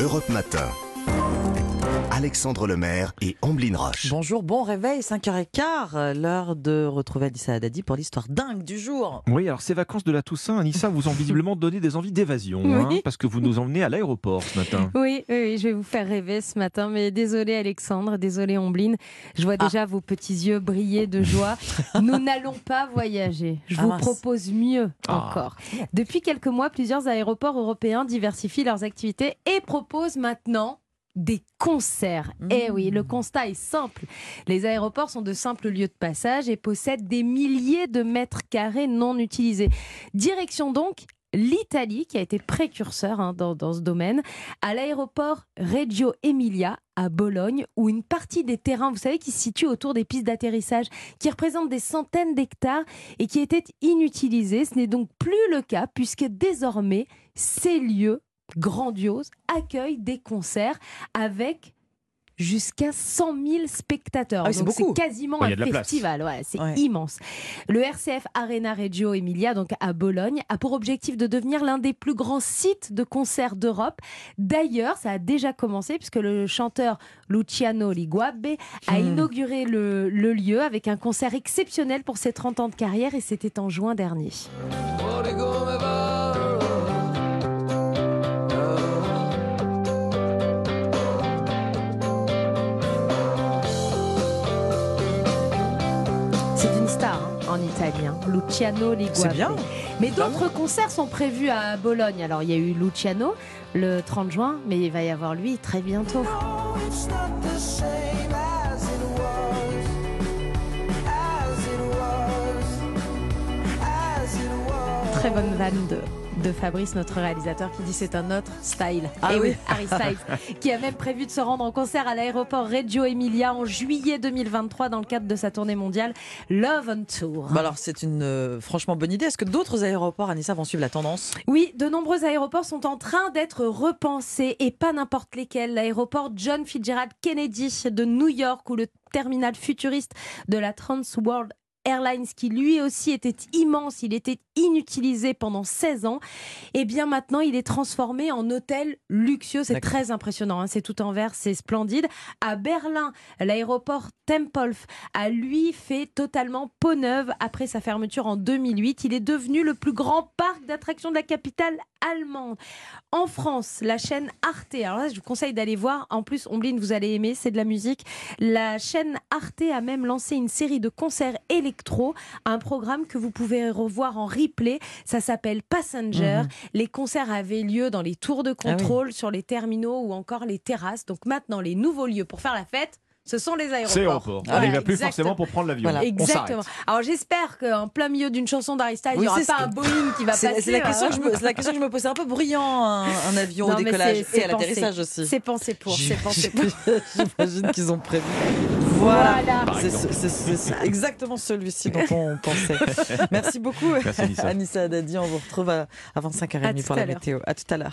Europe Matin. Alexandre Lemaire et Amblin Roche. Bonjour, bon réveil, 5h15, l'heure de retrouver Anissa Haddadi pour l'histoire dingue du jour. Oui, alors ces vacances de la Toussaint, Anissa, vous ont visiblement donné des envies d'évasion, hein, Oui. parce que vous nous emmenez à l'aéroport ce matin. Oui, oui, oui, je vais vous faire rêver ce matin, mais désolé Alexandre, désolé Ombline, je vois Ah. déjà vos petits yeux briller de joie. Nous n'allons pas voyager. Je Ah vous mince. propose mieux Ah. encore. Depuis quelques mois, plusieurs aéroports européens diversifient leurs activités et proposent maintenant des concerts. Mmh. Eh oui, le constat est simple. Les aéroports sont de simples lieux de passage et possèdent des milliers de mètres carrés non utilisés. Direction donc l'Italie, qui a été précurseur hein, dans, dans ce domaine, à l'aéroport Reggio Emilia à Bologne, où une partie des terrains, vous savez, qui se situent autour des pistes d'atterrissage, qui représentent des centaines d'hectares et qui étaient inutilisés. Ce n'est donc plus le cas, puisque désormais, ces lieux grandioses accueillent des concerts avec jusqu'à 100 000 spectateurs. Ah c'est quasiment un festival, ouais, c'est Ouais. immense. Le RCF Arena Reggio Emilia, donc à Bologne, a pour objectif de devenir l'un des plus grands sites de concerts d'Europe. D'ailleurs, ça a déjà commencé puisque le chanteur Luciano Liguabe a Hmm. inauguré le, le lieu avec un concert exceptionnel pour ses 30 ans de carrière et c'était en juin dernier. En italien, Luciano Liguabe. C'est bien. Mais d'autres concerts sont prévus à Bologne. Alors il y a eu Luciano le 30 juin, mais il va y avoir lui très bientôt. Très bonne vanne de, de Fabrice, notre réalisateur, qui dit c'est un autre style. Ah Et oui. Harry Styles, qui a même prévu de se rendre en concert à l'aéroport Reggio Emilia en juillet 2023 dans le cadre de sa tournée mondiale Love on Tour. Bah alors c'est une euh, franchement bonne idée. Est-ce que d'autres aéroports, Anissa, vont suivre la tendance? Oui, de nombreux aéroports sont en train d'être repensés et pas n'importe lesquels. L'aéroport John Fitzgerald Kennedy de New York ou le terminal futuriste de la Trans World Airlines qui lui aussi était immense, il était inutilisé pendant 16 ans. Et bien maintenant, il est transformé en hôtel luxueux. C'est très impressionnant. hein. C'est tout en verre, c'est splendide. À Berlin, l'aéroport Tempelhof a lui fait totalement peau neuve après sa fermeture en 2008. Il est devenu le plus grand parc d'attractions de la capitale allemande. En France, la chaîne Arte, alors là, je vous conseille d'aller voir. En plus, Ombline, vous allez aimer, c'est de la musique. La chaîne Arte a même lancé une série de concerts électro, un programme que vous pouvez revoir en replay. Ça s'appelle Passenger. Mhm. Les concerts avaient lieu dans les tours de Ah oui. contrôle, sur les terminaux ou encore les terrasses. Donc maintenant, les nouveaux lieux pour faire la fête, ce sont les aéroports. C'est aéroport. Voilà, On n'y va plus exactement. forcément pour prendre l'avion. Voilà. Exactement. Alors j'espère qu'en plein milieu d'une chanson d'Harry Styles, il Oui, n'y aura c'est pas un Boeing qui va passer. c'est la, question hein. que je me- c'est la question que je me pose. C'est un peu bruyant un, un avion Non, au décollage et à l'atterrissage aussi. C'est pensé pour. C'est pensé pour. J'imagine qu'ils ont prévu. Voilà. C'est exemple. c'est- c'est- c'est exactement celui-ci dont on pensait. Merci beaucoup, Merci, Anissa. Haddadi. On vous retrouve à, avant À 5h30 tout pour la météo. À tout à l'heure.